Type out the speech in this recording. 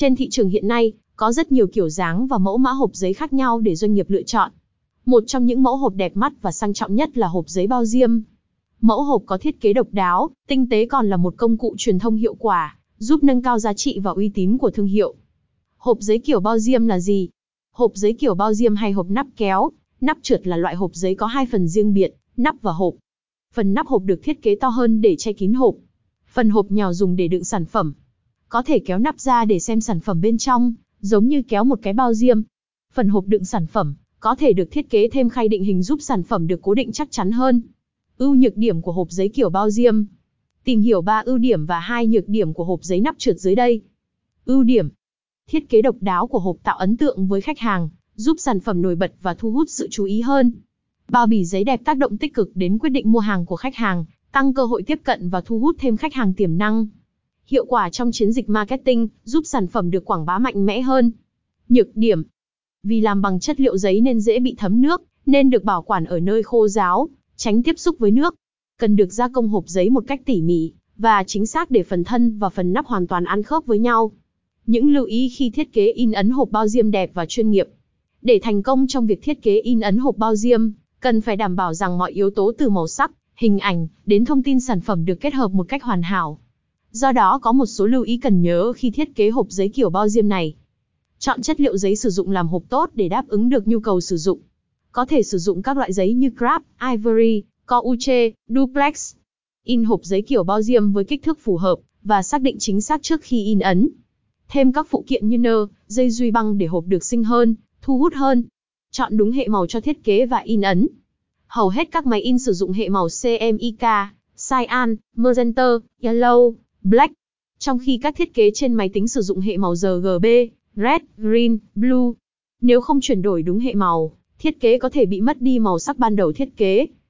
Trên thị trường hiện nay, có rất nhiều kiểu dáng và mẫu mã hộp giấy khác nhau để doanh nghiệp lựa chọn. Một trong những mẫu hộp đẹp mắt và sang trọng nhất là hộp giấy bao diêm. Mẫu hộp có thiết kế độc đáo, tinh tế còn là một công cụ truyền thông hiệu quả, giúp nâng cao giá trị và uy tín của thương hiệu. Hộp giấy kiểu bao diêm là gì? Hộp giấy kiểu bao diêm hay hộp nắp kéo, nắp trượt là loại hộp giấy có hai phần riêng biệt, nắp và hộp. Phần nắp hộp được thiết kế to hơn để che kín hộp. Phần hộp nhỏ dùng để đựng sản phẩm. Có thể kéo nắp ra để xem sản phẩm bên trong, giống như kéo một cái bao diêm. Phần hộp đựng sản phẩm, có thể được thiết kế thêm khay định hình giúp sản phẩm được cố định chắc chắn hơn. Ưu nhược điểm của hộp giấy kiểu bao diêm. Tìm hiểu 3 ưu điểm và hai nhược điểm của hộp giấy nắp trượt dưới đây. Ưu điểm. Thiết kế độc đáo của hộp tạo ấn tượng với khách hàng, giúp sản phẩm nổi bật và thu hút sự chú ý hơn. Bao bì giấy đẹp tác động tích cực đến quyết định mua hàng của khách hàng, tăng cơ hội tiếp cận và thu hút thêm khách hàng tiềm năng. Hiệu quả trong chiến dịch marketing, giúp sản phẩm được quảng bá mạnh mẽ hơn. Nhược điểm. Vì làm bằng chất liệu giấy nên dễ bị thấm nước, nên được bảo quản ở nơi khô ráo, tránh tiếp xúc với nước. Cần được gia công hộp giấy một cách tỉ mỉ và chính xác để phần thân và phần nắp hoàn toàn ăn khớp với nhau. Những lưu ý khi thiết kế in ấn hộp bao diêm đẹp và chuyên nghiệp. Để thành công trong việc thiết kế in ấn hộp bao diêm, cần phải đảm bảo rằng mọi yếu tố từ màu sắc, hình ảnh đến thông tin sản phẩm được kết hợp một cách hoàn hảo. Do đó có một số lưu ý cần nhớ khi thiết kế hộp giấy kiểu bao diêm này. Chọn chất liệu giấy sử dụng làm hộp tốt để đáp ứng được nhu cầu sử dụng. Có thể sử dụng các loại giấy như crab, ivory, couche, duplex. In hộp giấy kiểu bao diêm với kích thước phù hợp và xác định chính xác trước khi in ấn. Thêm các phụ kiện như nơ, dây duy băng để hộp được xinh hơn, thu hút hơn. Chọn đúng hệ màu cho thiết kế và in ấn. Hầu hết các máy in sử dụng hệ màu CMYK, cyan, magenta, yellow, black. Trong khi các thiết kế trên máy tính sử dụng hệ màu RGB, red, green, blue. Nếu không chuyển đổi đúng hệ màu, thiết kế có thể bị mất đi màu sắc ban đầu thiết kế.